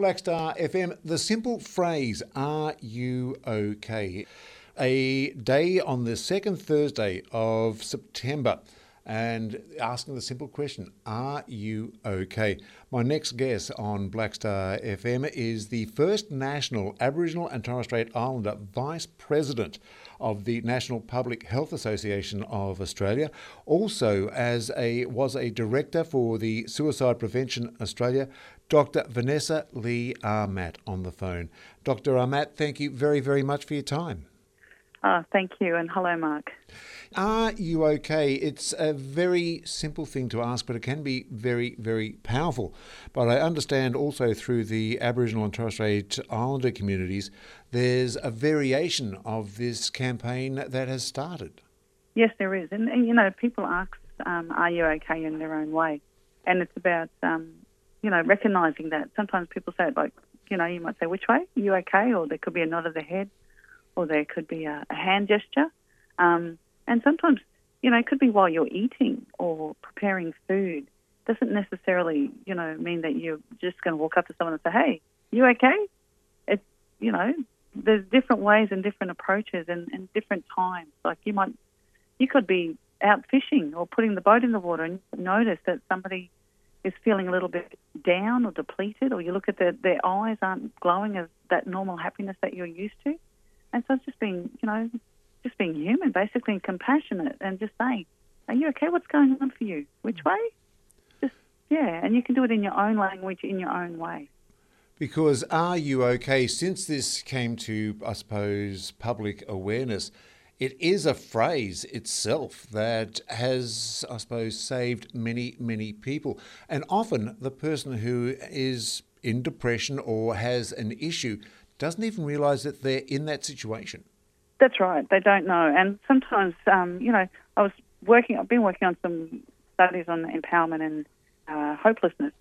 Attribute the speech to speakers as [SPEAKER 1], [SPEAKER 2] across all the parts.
[SPEAKER 1] Black Star FM, the simple phrase, Are you okay? A day on the second Thursday of September and asking the simple question Are you okay? My next guest on Black Star FM is the first national Aboriginal and Torres Strait Islander Vice President of the National Public Health Association of Australia. Also, as a was a director for the Suicide Prevention Australia, Dr. Vanessa Lee Ah-Mat on the phone. Dr. Ah-Mat, thank you very, very much for your time.
[SPEAKER 2] Oh, thank you, and hello, Mark.
[SPEAKER 1] Are you okay? It's a very simple thing to ask, but it can be very, very powerful. But I understand also through the Aboriginal and Torres Strait Islander communities, there's a variation of this campaign that has started.
[SPEAKER 2] Yes, there is. And, and you know, people ask, um, are you okay in their own way? And it's about, um, you know, recognising that. Sometimes people say, it like, you know, you might say, which way? Are you okay? Or there could be a nod of the head or there could be a, a hand gesture. Um, and sometimes, you know, it could be while you're eating or preparing food. Doesn't necessarily, you know, mean that you're just going to walk up to someone and say, "Hey, you okay?" It's, you know, there's different ways and different approaches and, and different times. Like you might, you could be out fishing or putting the boat in the water and notice that somebody is feeling a little bit down or depleted, or you look at their their eyes aren't glowing as that normal happiness that you're used to. And so it's just being, you know, just being human, basically, and compassionate, and just saying, "Are you okay? What's going on for you? Which way?" Just yeah, and you can do it in your own language, in your own way.
[SPEAKER 1] Because are you okay? Since this came to, I suppose, public awareness, it is a phrase itself that has, I suppose, saved many, many people. And often the person who is in depression or has an issue doesn't even realise that they're in that situation.
[SPEAKER 2] That's right. They don't know, and sometimes, um, you know, I was working. I've been working on some studies on empowerment and uh, hopelessness,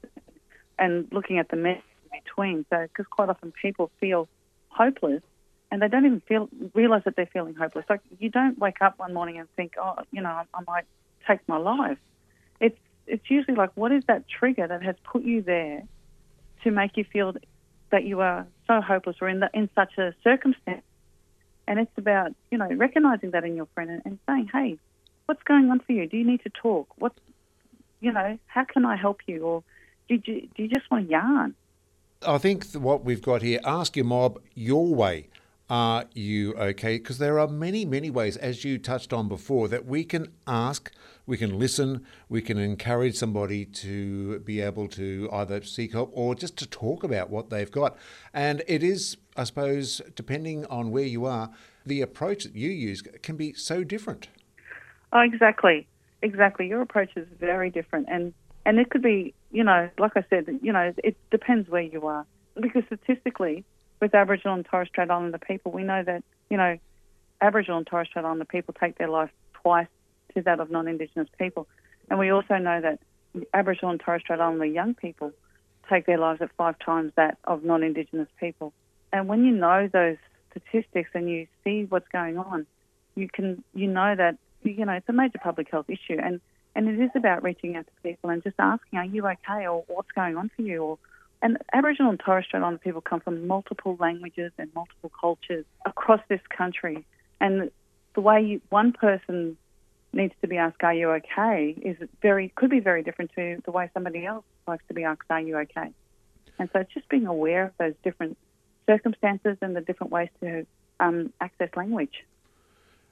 [SPEAKER 2] and looking at the mess in between. So, because quite often people feel hopeless, and they don't even feel realize that they're feeling hopeless. Like you don't wake up one morning and think, oh, you know, I might take my life. It's it's usually like, what is that trigger that has put you there to make you feel that you are so hopeless or in, the, in such a circumstance. And it's about, you know, recognizing that in your friend and, and saying, hey, what's going on for you? Do you need to talk? What, you know, how can I help you? Or do you, do you just want to yarn?
[SPEAKER 1] I think what we've got here, ask your mob your way. Are you okay? Because there are many, many ways, as you touched on before, that we can ask, we can listen, we can encourage somebody to be able to either seek help or just to talk about what they've got. And it is, I suppose, depending on where you are, the approach that you use can be so different.
[SPEAKER 2] Oh, exactly. Exactly. Your approach is very different. And, and it could be, you know, like I said, you know, it depends where you are. Because statistically, with Aboriginal and Torres Strait Islander people, we know that, you know, Aboriginal and Torres Strait Islander people take their life twice to that of non-Indigenous people. And we also know that Aboriginal and Torres Strait Islander young people take their lives at five times that of non-Indigenous people. And when you know those statistics and you see what's going on, you can you know that you know it's a major public health issue, and and it is about reaching out to people and just asking, are you okay, or what's going on for you, or and Aboriginal and Torres Strait Islander people come from multiple languages and multiple cultures across this country. And the way you, one person needs to be asked, "Are you okay?" is very could be very different to the way somebody else likes to be asked, "Are you okay?" And so it's just being aware of those different circumstances and the different ways to um, access language.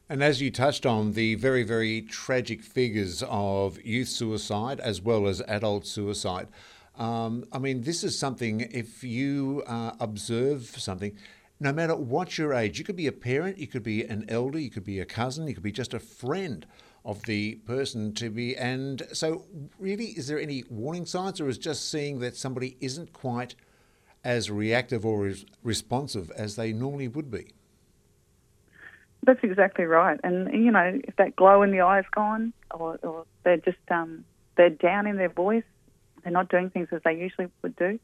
[SPEAKER 1] And as you touched on, the very, very tragic figures of youth suicide as well as adult suicide. Um, I mean, this is something, if you uh, observe something, no matter what your age, you could be a parent, you could be an elder, you could be a cousin, you could be just a friend of the person to be. And so, really, is there any warning signs, or is just seeing that somebody isn't quite as reactive or as responsive as they normally would be?
[SPEAKER 2] That's exactly right. And, you know, if that glow in the eye is gone, or, or they're just um, they're down in their voice, they're not doing things as they usually would do.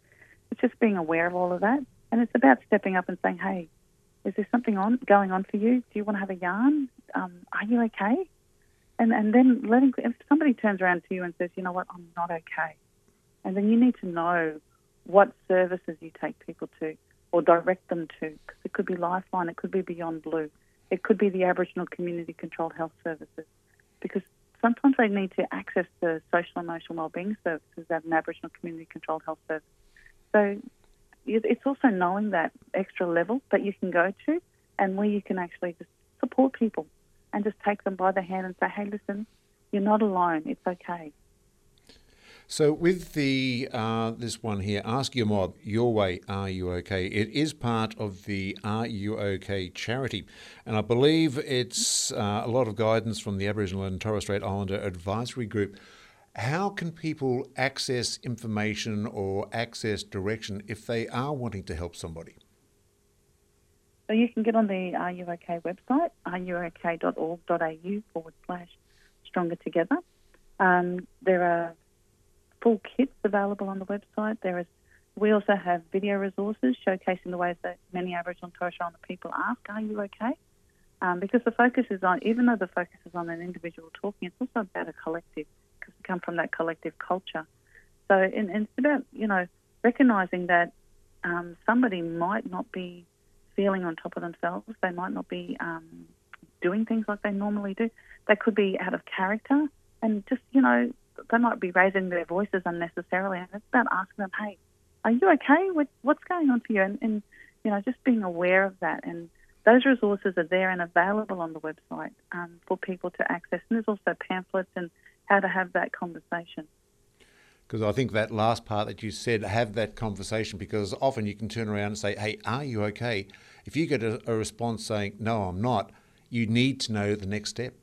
[SPEAKER 2] It's just being aware of all of that, and it's about stepping up and saying, "Hey, is there something on going on for you? Do you want to have a yarn? Um, are you okay?" And and then letting if somebody turns around to you and says, "You know what? I'm not okay," and then you need to know what services you take people to or direct them to. Because it could be Lifeline, it could be Beyond Blue, it could be the Aboriginal Community Controlled Health Services. Because sometimes they need to access the social emotional wellbeing services at an Aboriginal Community Controlled Health Service. So it's also knowing that extra level that you can go to and where you can actually just support people and just take them by the hand and say, hey, listen, you're not alone. It's okay.
[SPEAKER 1] So with the uh, this one here, ask your mob your way. Are you okay? It is part of the Are You Okay charity, and I believe it's uh, a lot of guidance from the Aboriginal and Torres Strait Islander Advisory Group. How can people access information or access direction if they are wanting to help somebody?
[SPEAKER 2] So you can get on the Are You OK website, ruok.org.au forward slash stronger together. Um, there are full kits available on the website. There is we also have video resources showcasing the ways that many Aboriginal and Torres Strait Islander people ask, "Are you okay?" Um, because the focus is on, even though the focus is on an individual talking, it's also about a collective because we come from that collective culture. So, and, and it's about you know recognizing that um, somebody might not be feeling on top of themselves. They might not be um, doing things like they normally do. They could be out of character, and just you know they might be raising their voices unnecessarily. And it's about asking them, "Hey, are you okay? with what's going on for you?" And, and you know, just being aware of that. And those resources are there and available on the website um, for people to access. And there's also pamphlets and how to have that conversation.
[SPEAKER 1] Because I think that last part that you said, have that conversation, because often you can turn around and say, hey, are you okay? If you get a, a response saying, no, I'm not, you need to know the next step.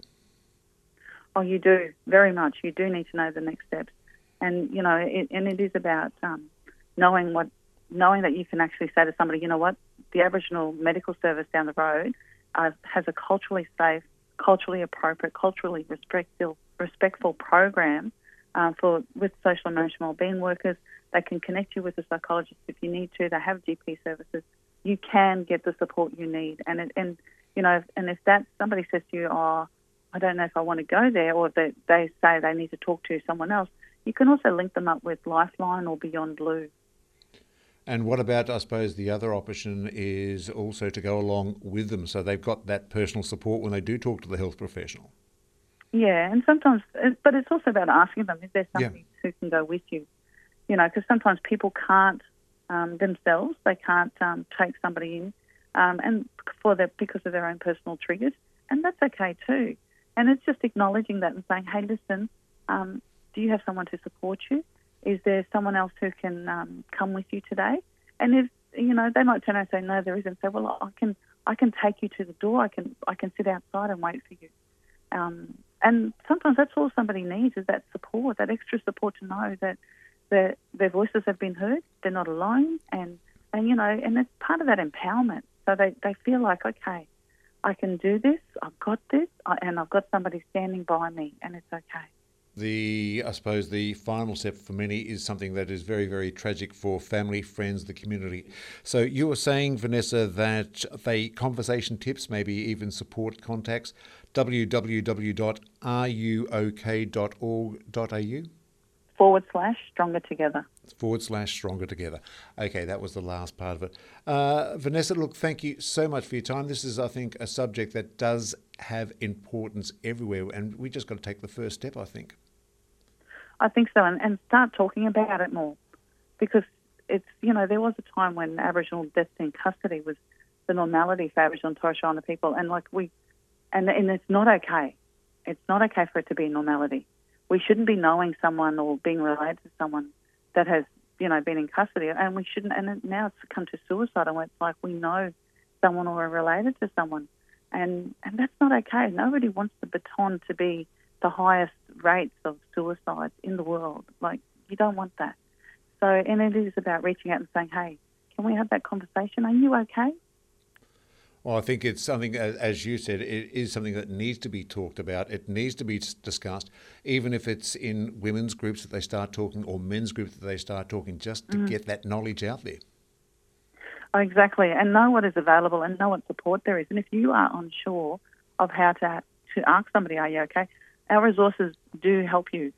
[SPEAKER 2] Oh, you do, very much. You do need to know the next steps. And, you know, it, and it is about um, knowing what, knowing that you can actually say to somebody, you know what, the Aboriginal Medical Service down the road uh, has a culturally safe, culturally appropriate, culturally respectful, respectful program uh, for with social emotional wellbeing workers. They can connect you with a psychologist if you need to. They have GP services. You can get the support you need, and it, and you know, and if that somebody says to you, "Oh, I don't know if I want to go there," or they they say they need to talk to someone else, you can also link them up with Lifeline or Beyond Blue.
[SPEAKER 1] And what about, I suppose, the other option is also to go along with them so they've got that personal support when they do talk to the health professional?
[SPEAKER 2] Yeah, and sometimes, but it's also about asking them, is there somebody yeah. who can go with you? You know, because sometimes people can't um, themselves, they can't um, take somebody in, um, and for their, because of their own personal triggers, and that's okay too. And it's just acknowledging that and saying, hey, listen, um, do you have someone to support you? Is there someone else who can um, come with you today? And if you know, they might turn around and say, no, there isn't. Say, well, I can, I can take you to the door. I can, I can sit outside and wait for you. Um, and sometimes that's all somebody needs is that support, that extra support to know that their their voices have been heard, they're not alone, and and you know, and it's part of that empowerment. So they they feel like, okay, I can do this, I've got this, and I've got somebody standing by me, and it's okay.
[SPEAKER 1] The I suppose the final step for many is something that is very very tragic for family, friends, the community. So you were saying, Vanessa, that they conversation tips, maybe even support contacts www.ruok.org.au
[SPEAKER 2] forward slash stronger together.
[SPEAKER 1] Forward slash stronger together. Okay, that was the last part of it. Uh, Vanessa, look, thank you so much for your time. This is, I think, a subject that does have importance everywhere, and we just got to take the first step, I think.
[SPEAKER 2] I think so, and, and start talking about it more because it's, you know, there was a time when Aboriginal death in custody was the normality for Aboriginal and Torres Strait Islander people, and like we and and it's not okay. It's not okay for it to be normality. We shouldn't be knowing someone or being related to someone that has you know been in custody, and we shouldn't. And now it's come to suicide, and it's like we know someone or are related to someone, and and that's not okay. Nobody wants the baton to be the highest rates of suicides in the world. Like you don't want that. So, and it is about reaching out and saying, "Hey, can we have that conversation? Are you okay?
[SPEAKER 1] Well, I think it's something, as you said, it is something that needs to be talked about. It needs to be discussed, even if it's in women's groups that they start talking or men's groups that they start talking, just to mm. get that knowledge out there.
[SPEAKER 2] Oh, exactly, and know what is available and know what support there is. And if you are unsure of how to to ask somebody, "Are you okay?" Our resources do help you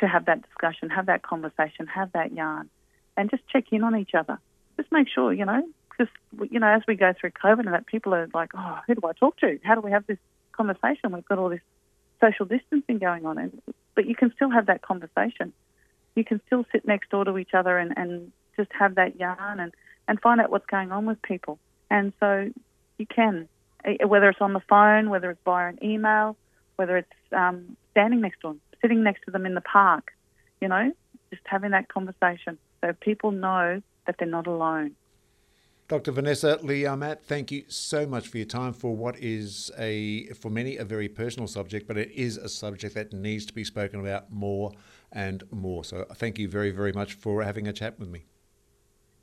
[SPEAKER 2] to have that discussion, have that conversation, have that yarn, and just check in on each other. Just make sure, you know, because, you know, as we go through COVID and that, people are like, oh, who do I talk to? How do we have this conversation? We've got all this social distancing going on. And, but you can still have that conversation. You can still sit next door to each other and, and just have that yarn and, and find out what's going on with people. And so you can, eh, whether it's on the phone, whether it's via an email, whether it's um, standing next to them, sitting next to them in the park, you know, just having that conversation so people know that they're not alone.
[SPEAKER 1] Dr. Vanessa Lee Ah-Mat, thank you so much for your time for what is a, for many, a very personal subject, but it is a subject that needs to be spoken about more and more. So thank you very, very much for having a chat with me.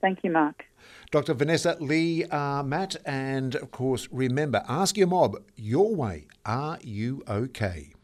[SPEAKER 2] Thank you, Mark.
[SPEAKER 1] Dr. Vanessa Lee Ah-Mat, uh, and of course, remember, ask your mob your way. Are you okay?